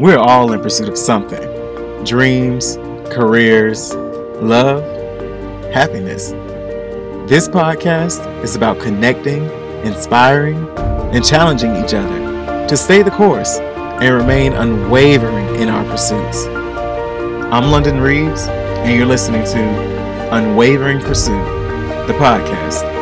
We're all in pursuit of something dreams, careers, love, happiness. This podcast is about connecting, inspiring, and challenging each other to stay the course and remain unwavering in our pursuits. I'm London Reeves, and you're listening to Unwavering Pursuit, the podcast.